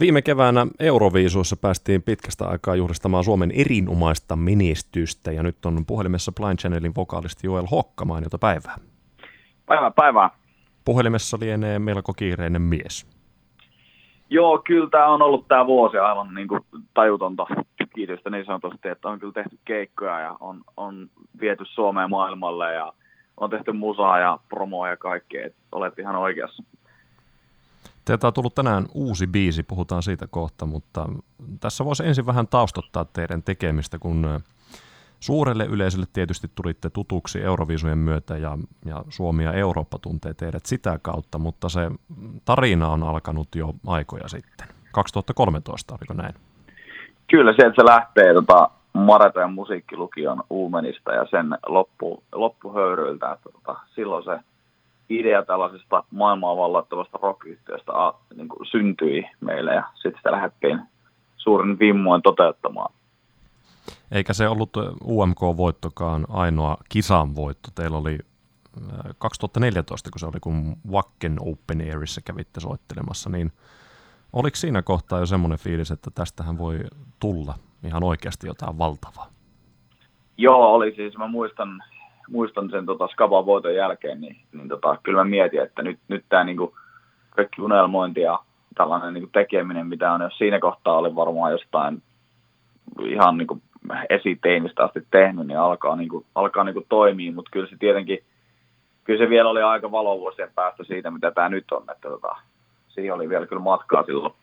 Viime keväänä Euroviisuissa päästiin pitkästä aikaa juhlistamaan Suomen erinomaista menestystä ja nyt on puhelimessa Blind Channelin vokaalisti Joel Hokka, mainiota päivää. Päivää, päivää. Puhelimessa lienee melko kiireinen mies. Joo, kyllä tämä on ollut tämä vuosi aivan niin kuin tajutonta kiitosta niin sanotusti, että on kyllä tehty keikkoja ja on, on viety Suomeen maailmalle ja on tehty musaa ja promoa ja kaikkea, että olet ihan oikeassa. Teiltä on tullut tänään uusi biisi, puhutaan siitä kohta, mutta tässä voisi ensin vähän taustottaa teidän tekemistä, kun suurelle yleisölle tietysti tulitte tutuksi Euroviisujen myötä ja, ja Suomi ja Eurooppa tuntee teidät sitä kautta, mutta se tarina on alkanut jo aikoja sitten. 2013, oliko näin? Kyllä, sieltä se lähtee tota, Maratojen musiikkilukion Uumenista ja sen loppu, loppuhöyryiltä, että tota, silloin se idea tällaisesta maailmaa vallattavasta rock niin syntyi meille ja sitten sitä lähdettiin suurin vimmoin toteuttamaan. Eikä se ollut UMK-voittokaan ainoa kisan voitto. Teillä oli 2014, kun se oli, kun Wacken Open Airissa kävitte soittelemassa, niin oliko siinä kohtaa jo semmoinen fiilis, että tästähän voi tulla ihan oikeasti jotain valtavaa? Joo, oli siis. Mä muistan, muistan sen tota, Skaban voiton jälkeen, niin, niin tota, kyllä mä mietin, että nyt, nyt tämä niinku, kaikki unelmointi ja tällainen niinku, tekeminen, mitä on, jos siinä kohtaa oli varmaan jostain ihan niinku, esiteinistä asti tehnyt, niin alkaa, niinku, alkaa niinku, toimia, mutta kyllä se tietenkin, kyllä se vielä oli aika valovuosien päästä siitä, mitä tämä nyt on, että tota, siihen oli vielä kyllä matkaa silloin.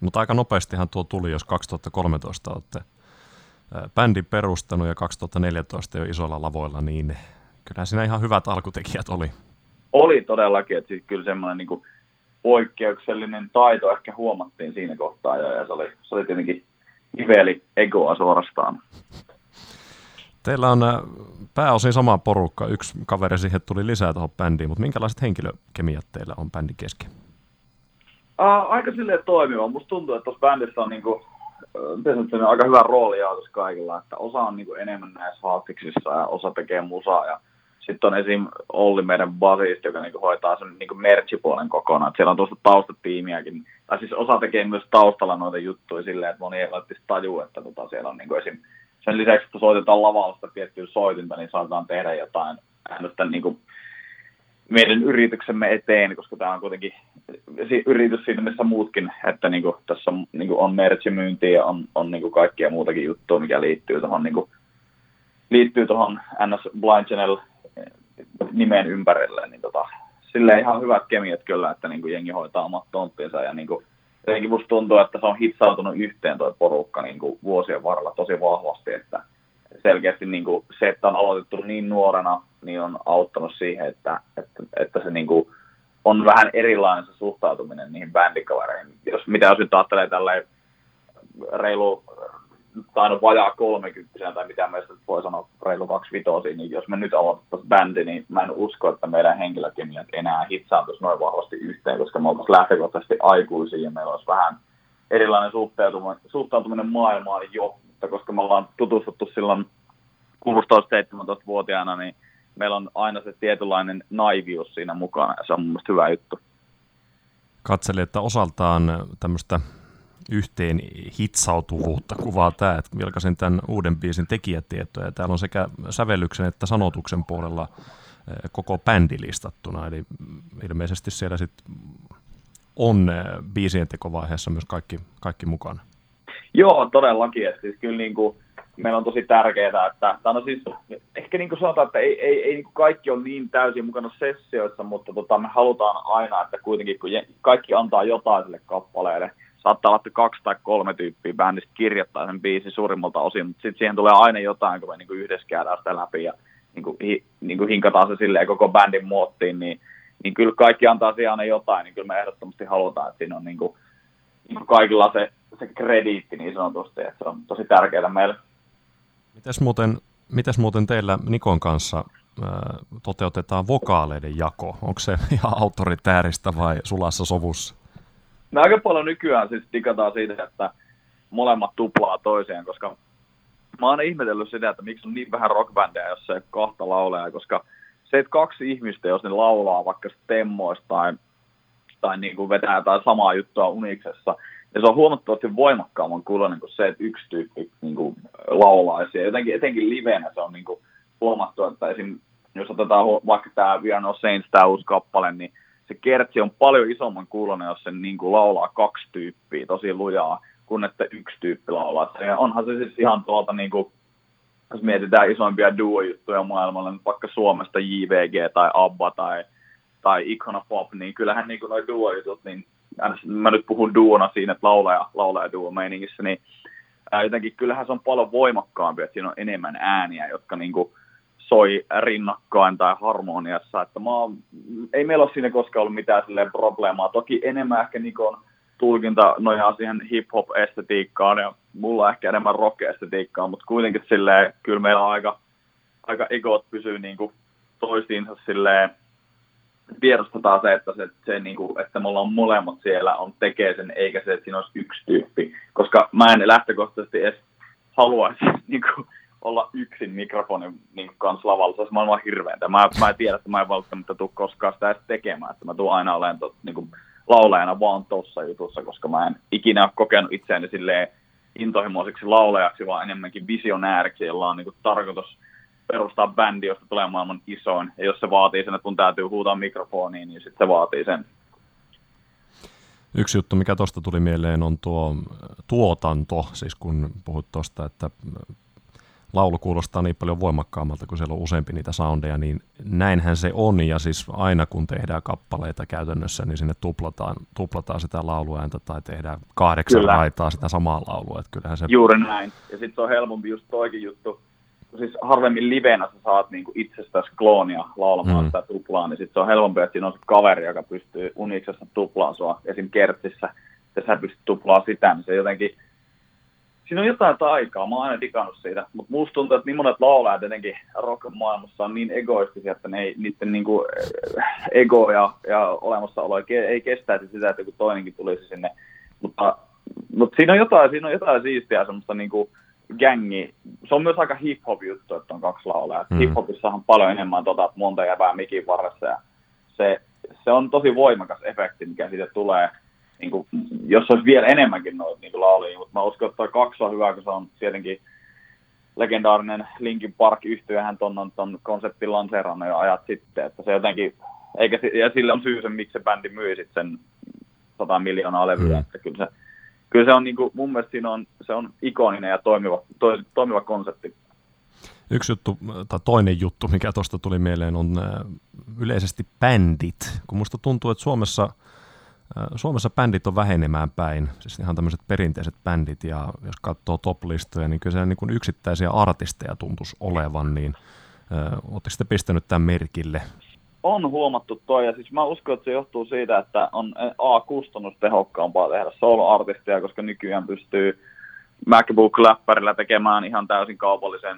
Mutta aika nopeastihan tuo tuli, jos 2013 olette bändin perustanut ja 2014 jo isolla lavoilla, niin kyllä siinä ihan hyvät alkutekijät oli. Oli todellakin, että siis kyllä semmoinen niin poikkeuksellinen taito ehkä huomattiin siinä kohtaa jo, ja se oli, se oli tietenkin iveli egoa suorastaan. Teillä on pääosin sama porukka, yksi kaveri siihen tuli lisää tuohon bändiin, mutta minkälaiset henkilökemiat teillä on bändin kesken? aika silleen toimiva. Musta tuntuu, että tuossa bändissä on niinku, on aika hyvä rooli jaotus kaikilla, että osa on niinku enemmän näissä haastiksissa ja osa tekee musaa ja sitten on esim. Olli meidän basisti, joka niinku hoitaa sen niinku merchipuolen kokonaan. Et siellä on tuosta taustatiimiäkin. Tai siis osa tekee myös taustalla noita juttuja silleen, että moni ei välttämättä tajua, että tota siellä on niinku esim. sen lisäksi, että soitetaan lavalla sitä tiettyä soitinta, niin saatetaan tehdä jotain äänestä niinku meidän yrityksemme eteen, koska tämä on kuitenkin yritys siinä, missä muutkin, että niin kuin, tässä on, niin kuin on merchimyyntiä ja on, on niin kuin kaikkia muutakin juttua, mikä liittyy tuohon niin kuin, liittyy tuohon NS Blind Channel eh, nimeen ympärille, niin tota, silleen ihan hyvät kemiat kyllä, että niin kuin jengi hoitaa omat tonttinsa ja niin kuin, jotenkin musta tuntuu, että se on hitsautunut yhteen toi porukka niin kuin vuosien varrella tosi vahvasti, että selkeästi niin kuin se, että on aloitettu niin nuorena, niin on auttanut siihen, että, että, että se niin kuin on vähän erilainen se suhtautuminen niihin bändikavereihin. Jos, mitä jos nyt ajattelee tälleen reilu tai no vajaa 30 tai mitä meistä voi sanoa reilu 25, niin jos me nyt aloitettaisiin bändi, niin mä en usko, että meidän henkilökemiat enää hitsaantuisi noin vahvasti yhteen, koska me oltaisiin lähtökohtaisesti aikuisia ja meillä olisi vähän erilainen suhtautuminen, suhtautuminen maailmaan jo, mutta koska me ollaan tutustuttu silloin 16-17-vuotiaana, niin meillä on aina se tietynlainen naivius siinä mukana ja se on mun mielestä hyvä juttu. Katselin, että osaltaan tämmöistä yhteen hitsautuvuutta kuvaa tämä, että vilkasin tämän uuden biisin tekijätietoja. Täällä on sekä sävellyksen että sanotuksen puolella eh, koko bändi listattuna, eli ilmeisesti siellä sitten on eh, biisien tekovaiheessa myös kaikki, kaikki mukana. Joo, todellakin. Siis kyllä niin kuin, meillä on tosi tärkeää, että tämä on siis, ehkä niin kuin sanotaan, että ei, ei, ei niin kuin kaikki ole niin täysin mukana sessioissa, mutta tota, me halutaan aina, että kuitenkin kun kaikki antaa jotain sille kappaleelle, saattaa olla, että kaksi tai kolme tyyppiä bändistä kirjoittaa sen biisin suurimmalta osin, mutta sitten siihen tulee aina jotain, kun me niin kuin yhdessä käydään sitä läpi ja niin kuin, hi, niin kuin hinkataan se silleen koko bändin muottiin, niin, niin kyllä kaikki antaa siihen aina jotain, niin kyllä me ehdottomasti halutaan, että siinä on niin kuin, niin kuin kaikilla se, se krediitti niin sanotusti, että se on tosi tärkeää meille. Mites muuten, mites muuten teillä Nikon kanssa ää, toteutetaan vokaaleiden jako? Onko se ihan autoritääristä vai sulassa sovussa? Me aika paljon nykyään siis digataan siitä, että molemmat tuplaa toiseen, koska mä oon ihmetellyt sitä, että miksi on niin vähän rockbändejä, jos se kahta laulaa, koska se, että kaksi ihmistä, jos ne laulaa vaikka temmoista tai tai niin kuin vetää jotain samaa juttua Uniksessa. Ja se on huomattavasti voimakkaamman kuulonen kuin se, että yksi tyyppi niin kuin, laulaisi. Ja jotenkin, etenkin livenä se on niin kuin, huomattu, että esim, jos otetaan vaikka tämä We Are No Saints, tämä uusi kappale, niin se kertsi on paljon isomman kuulonen, jos sen niin kuin, laulaa kaksi tyyppiä tosi lujaa, kuin että yksi tyyppi laulaa. Ja onhan se siis ihan tuolta, niin kuin, jos mietitään isoimpia duo-juttuja maailmalla, niin vaikka Suomesta JVG tai ABBA tai, tai Icona Pop, niin kyllähän niin nuo duo-jutut, niin mä nyt puhun duona siinä, että laulaja, laulaja duo meiningissä, niin ää, jotenkin kyllähän se on paljon voimakkaampi, että siinä on enemmän ääniä, jotka niin kuin, soi rinnakkain tai harmoniassa. Että mä oon, ei meillä ole siinä koskaan ollut mitään probleemaa. Toki enemmän ehkä niin on tulkinta nojaa siihen hip-hop-estetiikkaan ja mulla ehkä enemmän rock-estetiikkaa, mutta kuitenkin silleen, kyllä meillä on aika, aika egot pysyy niin kuin toisiinsa silleen, tiedostetaan se, että, se, se niin kuin, että me ollaan molemmat siellä on tekee sen, eikä se, että siinä olisi yksi tyyppi. Koska mä en lähtökohtaisesti edes haluaisi niin kuin, olla yksin mikrofonin niin kanssa lavalla. Se olisi maailman hirveäntä. Mä, mä en tiedä, että mä en välttämättä tule koskaan sitä edes tekemään. Että mä tuun aina olemaan tot, niin kuin, laulajana vaan tuossa jutussa, koska mä en ikinä ole kokenut itseäni silleen intohimoiseksi laulajaksi, vaan enemmänkin visionääriksi, jolla on niin kuin, tarkoitus perustaa bändi, josta tulee maailman isoin. Ja jos se vaatii sen, että mun täytyy huutaa mikrofoniin, niin sitten se vaatii sen. Yksi juttu, mikä tuosta tuli mieleen, on tuo tuotanto, siis kun puhut tuosta, että laulu kuulostaa niin paljon voimakkaammalta, kun siellä on useampi niitä soundeja, niin näinhän se on, ja siis aina kun tehdään kappaleita käytännössä, niin sinne tuplataan, tuplataan sitä lauluääntä tai tehdään kahdeksan Kyllä. raitaa sitä samaa laulua, että kyllähän se... Juuri näin, ja sitten se on helpompi just toikin juttu, siis harvemmin livenä sä saat niinku itsestäsi kloonia laulamaan mm. sitä tuplaa, niin sitten se on helpompi, että siinä on se kaveri, joka pystyy uniksessa tuplaan sua, esim. kertsissä, ja sä pystyt tuplaa sitä, niin se jotenkin siinä on jotain aikaa, mä oon aina digannut siitä, mutta musta tuntuu, että niin monet laulajat jotenkin rock-maailmassa on niin egoistisia, että ne ei, niiden niin kuin, eh, ego ja, ja olemassaolo ei, ei kestäisi sitä, että joku toinenkin tulisi sinne. Mutta, mutta siinä on jotain, siinä on jotain siistiä semmoista niin gängi. Se on myös aika hip-hop juttu, että on kaksi laulajaa. Mm. Hip-hopissa on paljon enemmän tota, monta jäbää mikin varressa ja se, se on tosi voimakas efekti, mikä siitä tulee – niin kuin, jos olisi vielä enemmänkin noita niin lauluja, mutta mä uskon, että kaksi on hyvä, kun se on tietenkin legendaarinen Linkin Park yhtyöhän ton on ton konseptin lanseerannut jo ajat sitten, että se jotenkin, eikä, ja sille on syy sen, miksi se bändi myi sitten sen 100 miljoonaa levyä, mm. että kyllä se, kyllä se on niin kuin, mun mielestä siinä on, se on ikoninen ja toimiva, to, toimiva konsepti. Yksi juttu, tai toinen juttu, mikä tuosta tuli mieleen, on yleisesti bändit. Kun musta tuntuu, että Suomessa – Suomessa bändit on vähenemään päin, siis ihan tämmöiset perinteiset bändit, ja jos katsoo top-listoja, niin kyllä siellä niin yksittäisiä artisteja tuntuisi olevan, niin oletteko te pistänyt tämän merkille? On huomattu toi, ja siis mä uskon, että se johtuu siitä, että on A, kustannustehokkaampaa tehdä solo-artistia, koska nykyään pystyy MacBook-läppärillä tekemään ihan täysin kaupallisen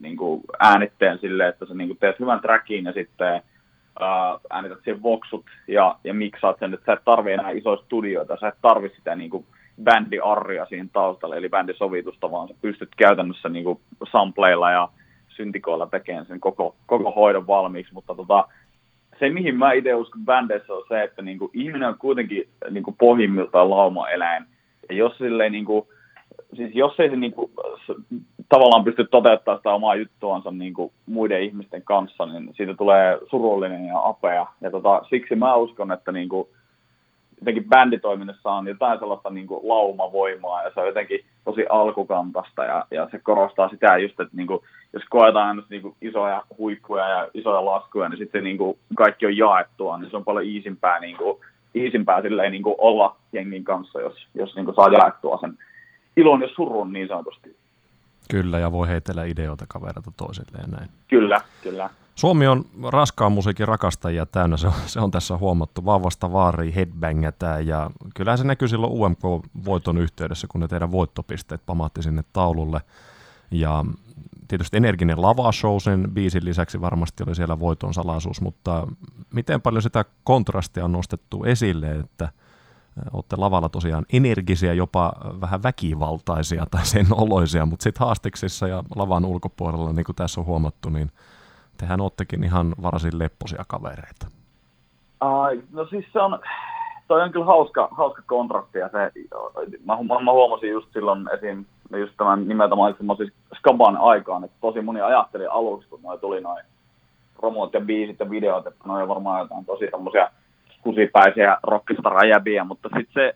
niin kuin äänitteen silleen, että sä niin kuin teet hyvän trackin ja sitten äh, äänität siihen voksut ja, ja miksaat sen, että sä et tarvi enää isoja studioita, sä et tarvi sitä niin kuin bändiarria siinä taustalla, eli bändisovitusta, vaan sä pystyt käytännössä niin kuin sampleilla ja syntikoilla tekemään sen koko, koko hoidon valmiiksi, mutta tota, se, mihin mä itse uskon bändeissä on se, että niin kuin, ihminen on kuitenkin niin kuin pohjimmiltaan laumaeläin, ja jos silleen niin kuin, siis jos ei se niin kuin, tavallaan pysty toteuttamaan sitä omaa juttuansa kuin muiden ihmisten kanssa, niin siitä tulee surullinen ja apea. Ja tota, siksi mä uskon, että niin kuin, jotenkin bänditoiminnassa on jotain sellaista niin kuin laumavoimaa ja se on jotenkin tosi alkukantasta ja, ja se korostaa sitä just, että niin kuin, jos koetaan aina niin kuin isoja huippuja ja isoja laskuja, niin sitten niin kuin kaikki on jaettua, niin se on paljon iisimpää, niin kuin, iisimpää silleen, niin kuin olla jengin kanssa, jos, jos niin kuin saa jaettua sen ilon ja surun niin sanotusti. Kyllä, ja voi heitellä ideoita kavereita toisille ja näin. Kyllä, kyllä. Suomi on raskaan musiikin rakastajia täynnä, se on, se on tässä huomattu. Vahvasta vaari headbangetään ja kyllähän se näkyy silloin UMK-voiton yhteydessä, kun ne teidän voittopisteet pamatti sinne taululle. Ja tietysti energinen lava-show sen biisin lisäksi varmasti oli siellä voiton salaisuus, mutta miten paljon sitä kontrastia on nostettu esille, että – olette lavalla tosiaan energisiä, jopa vähän väkivaltaisia tai sen oloisia, mutta sitten haastiksissa ja lavan ulkopuolella, niin kuin tässä on huomattu, niin tehän oottekin ihan varsin lepposia kavereita. Uh, no siis se on, toi on kyllä hauska, hauska kontrasti ja se, mä, mä, huomasin just silloin esim. just tämän nimeltä mainitsemasi Skaban aikaan, että tosi moni ajatteli aluksi, kun noi tuli noin promot ja biisit ja videot, että noi on varmaan jotain tosi tämmöisiä kusipäisiä rockistarajäbiä, mutta sitten se,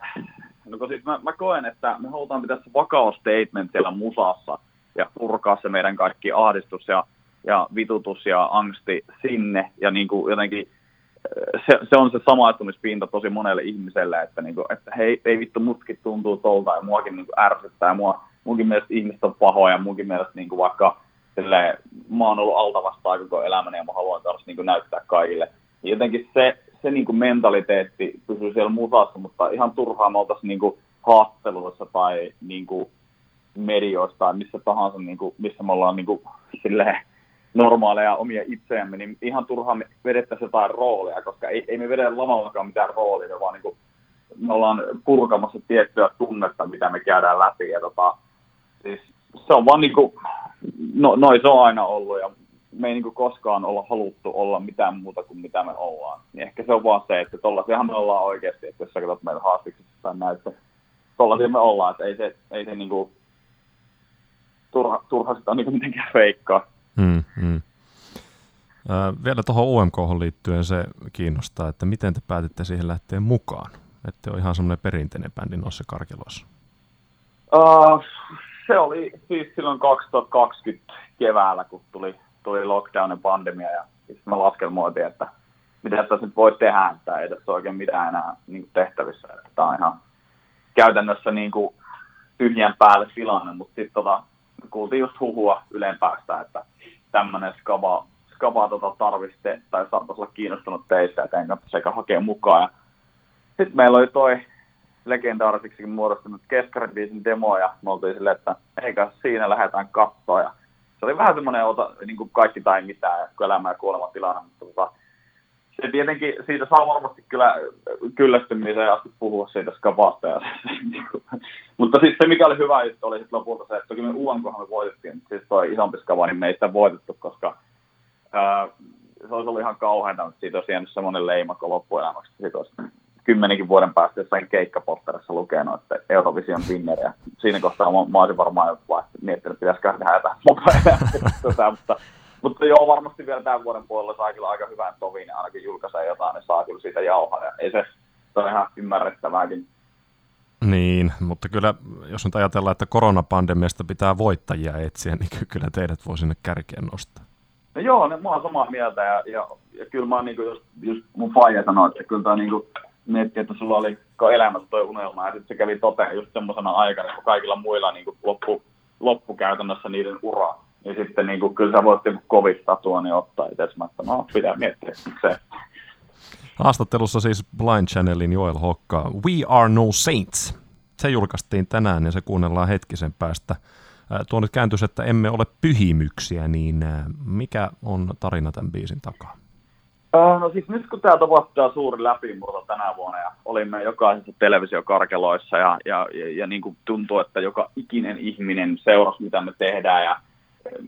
no kun sit mä, mä, koen, että me halutaan pitää se vakaus statement siellä musassa ja purkaa se meidän kaikki ahdistus ja, ja vitutus ja angsti sinne ja niin kuin jotenkin se, se, on se samaistumispinta tosi monelle ihmiselle, että, niin kuin, että hei, ei vittu, mutkin tuntuu tolta ja muakin niin kuin ärsyttää ja mua, munkin mielestä ihmiset on pahoja ja munkin mielestä niin kuin vaikka silleen, mä oon ollut alta vastaan koko elämäni ja mä haluan taas niin kuin näyttää kaikille. Ja jotenkin se, se niin kuin mentaliteetti pysyy siellä musassa, mutta ihan turhaa me oltaisiin niin kuin haastatteluissa tai niin kuin medioissa tai missä tahansa, niin kuin, missä me ollaan niin kuin, silleen, normaaleja omia itseämme, niin ihan turhaan me vedettäisiin jotain roolia, koska ei, ei me vedetä lamallakaan mitään roolia, vaan niin kuin, me ollaan purkamassa tiettyä tunnetta, mitä me käydään läpi. Ja tota, siis se on vaan niin kuin, no, noin se on aina ollut ja me ei niin kuin koskaan olla haluttu olla mitään muuta kuin mitä me ollaan. Niin ehkä se on vaan se, että tollaisiahan me ollaan oikeasti, että jos sä katsot meitä haastiksessa tai näyttö, tollaisia me ollaan, että ei se, ei se niin kuin, turha, turha sitä niin mitenkään feikkaa. Mm, mm. Vielä tuohon UMK liittyen se kiinnostaa, että miten te päätitte siihen lähteä mukaan? Että on ihan semmoinen perinteinen bändi noissa karkeloissa. Uh, se oli siis silloin 2020 keväällä, kun tuli, tuli lockdown ja pandemia, ja sitten me laskelmoitiin, että mitä tässä nyt voi tehdä, että ei tässä oikein mitään enää niin tehtävissä. Että tämä on ihan käytännössä niin kuin tyhjän päälle tilanne, mutta sitten tota, kuultiin just huhua ylempäästä, että tämmöinen skava, skava tota tarviste tai saattaisi olla kiinnostunut teistä, että enkä sekä hakea mukaan. Sitten meillä oli toi legendaarisiksikin muodostunut keskaribiisin demo ja me oltiin silleen, että eikä siinä lähdetään katsoa. Ja se oli vähän semmoinen ota, niin kuin kaikki tai mitään, elämä ja kuolema tilanne, mutta tota, se tietenkin, siitä saa varmasti kyllä kyllästymiseen asti puhua siitä skavasta. Ja, mutta sitten se, mikä oli hyvä juttu, oli sitten lopulta se, että toki me UMKhan me voitettiin, siis toi isompi skava, niin me ei sitä voitettu, koska ää, se olisi ollut ihan kauheaa, että siitä olisi jäänyt semmoinen leimako loppuelämäksi. Siitä olisi kymmenenkin vuoden päästä jossain keikkaposterissa lukenut, että Eurovision winner, ja siinä kohtaa mä, mä olisin varmaan jo miettinyt, että pitäisikö tehdä jotain mukaan, mutta mutta joo, varmasti vielä tämän vuoden puolella saa kyllä aika hyvän tovin ainakin julkaisee jotain, niin saa kyllä siitä jauhaa. Ja ei se, se on ihan ymmärrettävääkin. Niin, mutta kyllä jos nyt ajatellaan, että koronapandemiasta pitää voittajia etsiä, niin kyllä teidät voi sinne kärkeen nostaa. No joo, ne, mä oon samaa mieltä ja, ja, ja kyllä mä oon niin just, just mun faija sanoi, että kyllä tää niin miettii, että sulla oli elämässä toi unelma ja sitten se kävi toteen just semmoisena aikana, kun kaikilla muilla niin loppu, loppu käytännössä niiden ura. Ja sitten niin kuin, kyllä sä voit niin kovista tuon niin ottaa itse että no pitää miettiä se. Haastattelussa siis Blind Channelin Joel Hokka, We Are No Saints. Se julkaistiin tänään ja se kuunnellaan hetkisen päästä. Tuo nyt kääntys, että emme ole pyhimyksiä, niin mikä on tarina tämän biisin takaa? no siis nyt kun tämä tapahtuu suuri läpimurto tänä vuonna ja olimme jokaisessa televisiokarkeloissa ja, ja, ja, ja niin kuin tuntuu, että joka ikinen ihminen seurasi mitä me tehdään ja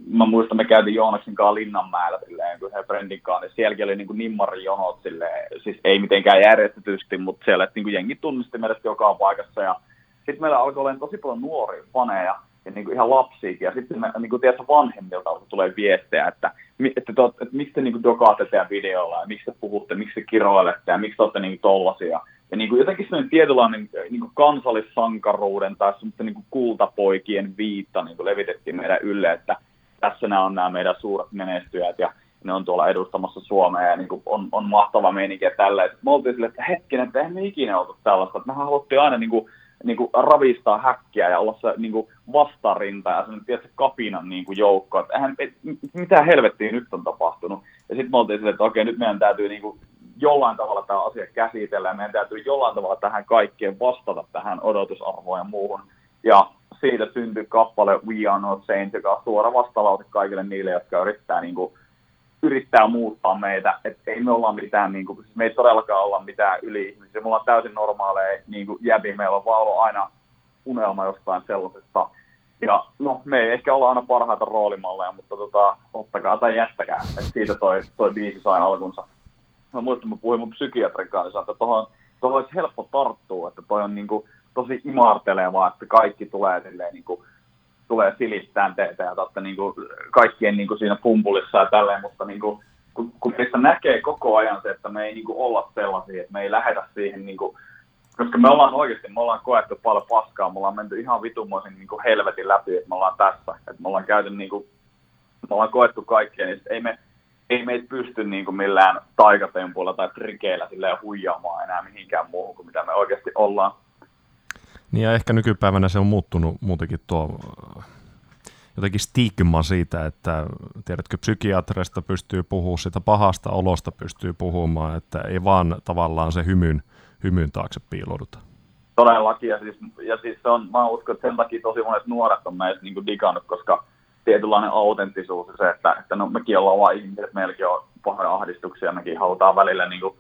mä muistan, me käytiin Joonaksen kanssa Linnanmäellä silleen, kun he Friendin kanssa, niin sielläkin oli niin kuin nimmarin jonot silleen, siis ei mitenkään järjestetysti, mutta siellä, että niin kuin jengi tunnisti meidät joka paikassa ja sitten meillä alkoi olla tosi paljon nuoria faneja ja niin kuin ihan lapsiakin. Ja sitten me, niin kuin tiedätkö, vanhemmilta tulee viestejä, että, että, te, että, että miksi te niin kuin dokaatte teidän videolla ja miksi te puhutte, miksi te kiroilette ja miksi te olette niin tollasia. Ja niin kuin jotenkin sellainen tietynlainen niin kuin kansallissankaruuden tai semmoisten niin kuin kultapoikien viitta niin kuin levitettiin meidän ylle, että tässä nämä on nämä meidän suuret menestyjät ja ne on tuolla edustamassa Suomea ja niin kuin on, on mahtava meininki ja tällä. Me oltiin sille, että hetkinen, että eihän me ikinä oltu tällaista. Että mehän haluttiin aina niin kuin, niin kuin ravistaa häkkiä ja olla se niin kuin vastarinta ja sen tietysti kapinan niin kuin joukko. Että eihän, et, mitä helvettiä nyt on tapahtunut. Ja sitten me oltiin sille, että okei, nyt meidän täytyy niin kuin jollain tavalla tämä asia käsitellä ja meidän täytyy jollain tavalla tähän kaikkeen vastata tähän odotusarvoon ja muuhun. Ja siitä syntyi kappale We Are Not Saints, joka on suora vastalause kaikille niille, jotka yrittää, niin kuin, yrittää muuttaa meitä. Et ei me olla mitään, niin kuin, siis me ei todellakaan olla mitään yli-ihmisiä. Me ollaan täysin normaaleja niin kuin jäbi. Meillä on vaan aina unelma jostain sellaisesta. Ja no, me ei ehkä olla aina parhaita roolimalleja, mutta tota, ottakaa tai jättäkää. Et siitä toi, toi biisi sai alkunsa. Mä muistan, mä puhuin mun psykiatrin kanssa, että tuohon tuohon olisi helppo tarttua, että toi on niin kuin tosi imartelevaa, että kaikki tulee silleen niin kuin, tulee silittään teitä ja tatte, niin kuin, kaikkien niin kuin siinä pumpulissa ja tälleen, mutta niin kuin, kun, kun meistä näkee koko ajan se, että me ei niin kuin, olla sellaisia, että me ei lähetä siihen, niin kuin, koska me ollaan oikeasti, me ollaan koettu paljon paskaa, me ollaan menty ihan vitumoisin niin kuin helvetin läpi, että me ollaan tässä, että me ollaan käyty niin kuin, me ollaan koettu kaikkea, niin ei me, ei meitä pysty niin kuin millään taikatempuilla tai trikeillä silleen huijaamaan enää mihinkään muuhun kuin mitä me oikeasti ollaan. Niin ja ehkä nykypäivänä se on muuttunut muutenkin tuo jotenkin stigma siitä, että tiedätkö, psykiatrista pystyy puhumaan, sitä pahasta olosta pystyy puhumaan, että ei vaan tavallaan se hymyn, hymyn taakse piilouduta. Todellakin, ja siis, ja siis se on, mä uskon, että sen takia tosi monet nuoret on meistä niin digannut, koska tietynlainen autenttisuus ja se, että, että no, mekin ollaan vaan ihmiset, meilläkin on pahoja ahdistuksia, mekin halutaan välillä, niin kuin,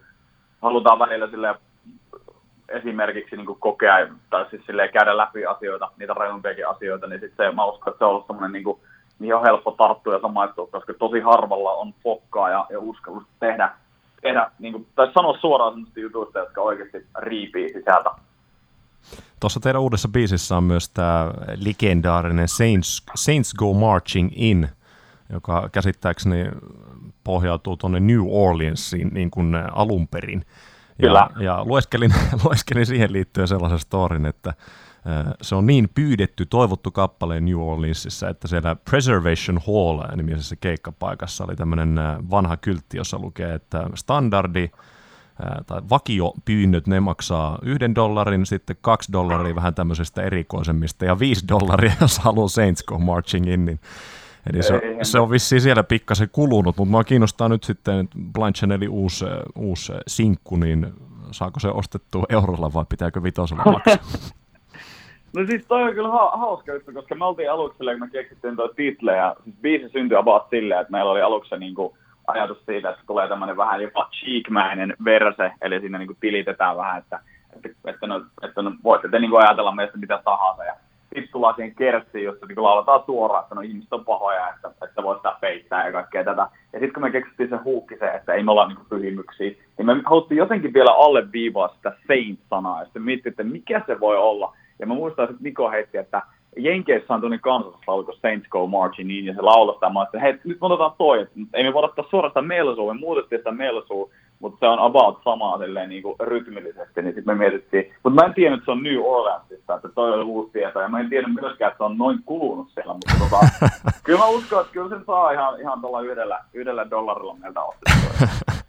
halutaan välillä sille esimerkiksi niin kuin kokea tai siis silleen käydä läpi asioita, niitä rajumpiakin asioita, niin sitten se, mä uskon, että se on ollut semmoinen, niin kuin, mihin on helppo tarttua ja samaistua, koska tosi harvalla on fokkaa ja, ja uskallus tehdä, tehdä niin kuin, tai sanoa suoraan sellaisista jutuista, jotka oikeasti riipii sisältä. Tuossa teidän uudessa biisissä on myös tämä legendaarinen Saints, Saints Go Marching In, joka käsittääkseni pohjautuu tuonne New Orleansiin niin kuin alun perin. Kyllä. Ja, ja lueskelin, lueskelin siihen liittyen sellaisen storin, että se on niin pyydetty, toivottu kappale New Orleansissa, että siellä Preservation Hall nimisessä keikkapaikassa oli tämmöinen vanha kyltti, jossa lukee, että standardi tai vakiopyynnöt, ne maksaa yhden dollarin, sitten kaksi dollaria vähän tämmöisestä erikoisemmista ja viisi dollaria, jos haluaa Saints Go Marching In, niin Eli se, se on vissiin siellä pikkasen kulunut, mutta mua kiinnostaa nyt sitten Blind Channelin uusi, uusi sinkku, niin saako se ostettua eurolla vai pitääkö vitosella maksaa? no siis toi on kyllä ha- hauska juttu, koska me oltiin aluksi silleen, kun me keksittiin toi title, ja siis biisi syntyi about silleen, että meillä oli aluksi niin kuin ajatus siitä, että tulee tämmöinen vähän jopa cheekmäinen verse, eli siinä niin kuin tilitetään vähän, että, että, että, no, että no, voitte te niin kuin ajatella meistä mitä tahansa, ja sitten tullaan siihen kertsiin, jossa niin lauletaan suoraan, että no ihmiset on pahoja, että, että voi sitä peittää ja kaikkea tätä. Ja sitten kun me keksittiin se huukki se, että ei me olla niin pyhimyksiä, niin me haluttiin jotenkin vielä alleviivaa sitä saint-sanaa, ja sitten miettii, että mikä se voi olla. Ja mä muistan, että Niko heitti, että Jenkeissä on tuonne kansallislaulu kuin Saints Go Marching niin, ja se laulaa. Mä että hei, nyt me otetaan toi, että ei me voida ottaa suorastaan melsua, me muutettiin sitä melsua, mutta se on about samaa silleen niin kuin rytmillisesti, niin sitten me mietittiin. Mutta mä en tiennyt, että se on New Orleansista, että toi oli uusi tieto, ja mä en tiennyt myöskään, että se on noin kulunut siellä, mutta tota, kyllä mä uskon, että kyllä sen saa ihan, ihan tuolla yhdellä, yhdellä dollarilla meiltä ostettua.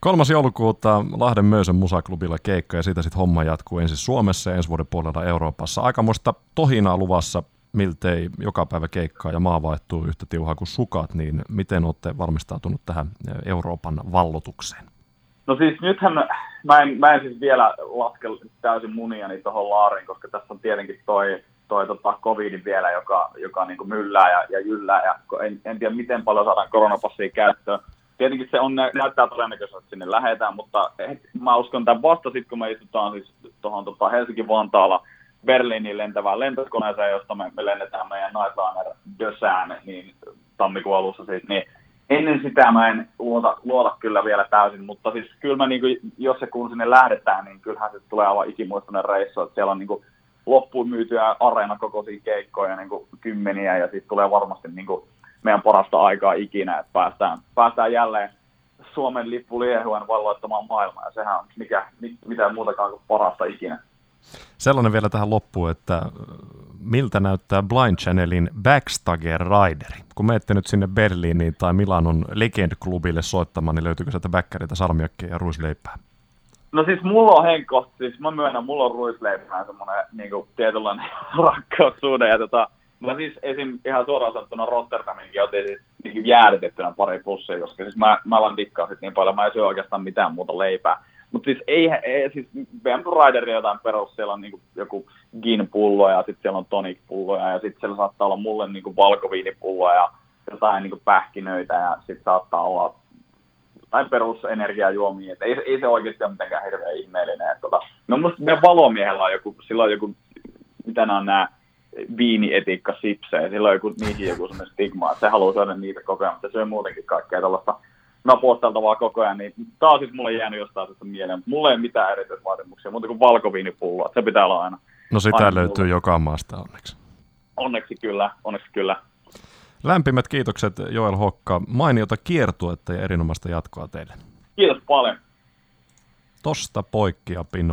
Kolmas joulukuuta Lahden Möösen musaklubilla keikka ja siitä sitten homma jatkuu ensin Suomessa ja ensi vuoden puolella Euroopassa. Aikamoista tohinaa luvassa miltei joka päivä keikkaa ja maa vaihtuu yhtä tiuhaa kuin sukat, niin miten olette valmistautunut tähän Euroopan vallotukseen? No siis nythän mä en, mä en siis vielä laske täysin muniani tuohon laariin, koska tässä on tietenkin toi, toi tota covid vielä, joka, joka niin kuin myllää ja, ja jyllää, ja en, en tiedä miten paljon saadaan koronapassia käyttöön. Tietenkin se on, näyttää todennäköisesti, että sinne lähetään, mutta mä uskon tämän vasta sitten, kun me istutaan siis tuohon tota Helsinki-Vantaalla Berliiniin lentävään lentokoneeseen, josta me, me lennetään meidän Nightliner Dösään niin tammikuun alussa siis, niin ennen sitä mä en luota, luota kyllä vielä täysin, mutta siis kyllä mä niin kuin, jos se kun sinne lähdetään, niin kyllähän se tulee aivan ikimuistainen reissu, että siellä on niin kuin, loppuun myytyä areena kokoisia keikkoja niin kuin kymmeniä ja sitten tulee varmasti niin kuin, meidän parasta aikaa ikinä, että päästään, päästään jälleen Suomen lippu liehuen valloittamaan maailmaa ja sehän on mikä, mitään muutakaan kuin parasta ikinä. Sellainen vielä tähän loppuun, että miltä näyttää Blind Channelin Backstager Rideri? Kun menette nyt sinne Berliiniin tai Milanon Legend-klubille soittamaan, niin löytyykö sieltä bäkkäreitä, salmiakkeja ja ruisleipää? No siis mulla on henkko, siis mä myönnän, mulla on ruisleipää semmoinen niin kuin, tietynlainen rakkaussuhde. Ja tota, mä siis esim. ihan suoraan sanottuna Rotterdaminkin otin siis niin jäädytettynä pari pussia, koska siis mä, mä sit niin paljon, mä en syö oikeastaan mitään muuta leipää. Mutta siis ei, ei siis VM Riderin jotain perus, siellä on niinku joku gin-pullo ja sitten siellä on tonic-pulloja ja sitten siellä saattaa olla mulle niinku valkoviinipulloja ja jotain niinku pähkinöitä ja sitten saattaa olla jotain perusenergiajuomia, että ei, ei se oikeasti ole mitenkään hirveän ihmeellinen. Että tota, no musta meidän valomiehellä on joku, sillä on joku, mitä nämä viinietikka sipsejä, sillä on joku, niihin joku semmoinen stigma, että se haluaa syödä niitä koko ajan, mutta se syö muutenkin kaikkea tällaista naposteltavaa koko ajan, niin tää on siis mulle jäänyt jostain syystä mieleen. Mulla ei mitään erityisvaatimuksia, muuta kuin valkoviinipulloa, se pitää olla aina. No sitä Aina löytyy mulla. joka maasta onneksi. Onneksi kyllä, onneksi kyllä. Lämpimät kiitokset Joel Hokka. Mainiota kiertuetta ja erinomaista jatkoa teille. Kiitos paljon. Tosta poikki ja pinoon.